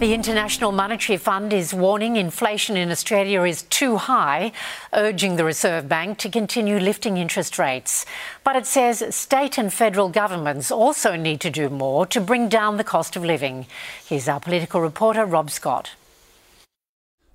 The International Monetary Fund is warning inflation in Australia is too high, urging the Reserve Bank to continue lifting interest rates. But it says state and federal governments also need to do more to bring down the cost of living. Here's our political reporter, Rob Scott.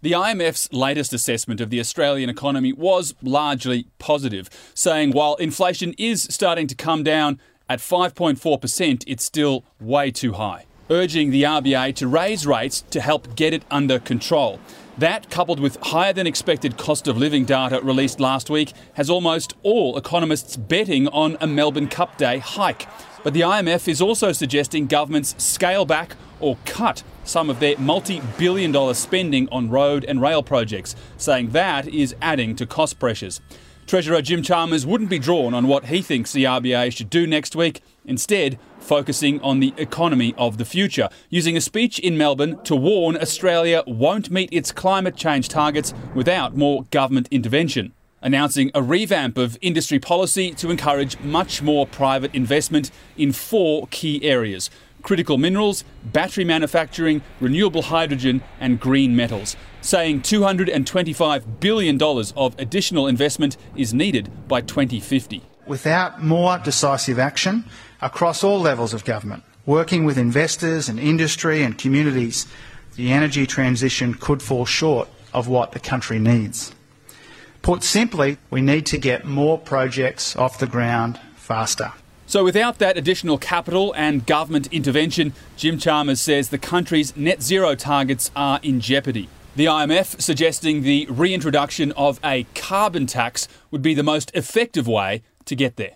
The IMF's latest assessment of the Australian economy was largely positive, saying while inflation is starting to come down at 5.4%, it's still way too high urging the RBA to raise rates to help get it under control. That, coupled with higher than expected cost of living data released last week, has almost all economists betting on a Melbourne Cup Day hike. But the IMF is also suggesting governments scale back or cut some of their multi billion dollar spending on road and rail projects, saying that is adding to cost pressures. Treasurer Jim Chalmers wouldn't be drawn on what he thinks the RBA should do next week, instead, focusing on the economy of the future, using a speech in Melbourne to warn Australia won't meet its climate change targets without more government intervention. Announcing a revamp of industry policy to encourage much more private investment in four key areas critical minerals, battery manufacturing, renewable hydrogen, and green metals, saying $225 billion of additional investment is needed by 2050. Without more decisive action across all levels of government, working with investors and industry and communities, the energy transition could fall short of what the country needs. Put simply, we need to get more projects off the ground faster. So, without that additional capital and government intervention, Jim Chalmers says the country's net zero targets are in jeopardy. The IMF suggesting the reintroduction of a carbon tax would be the most effective way to get there.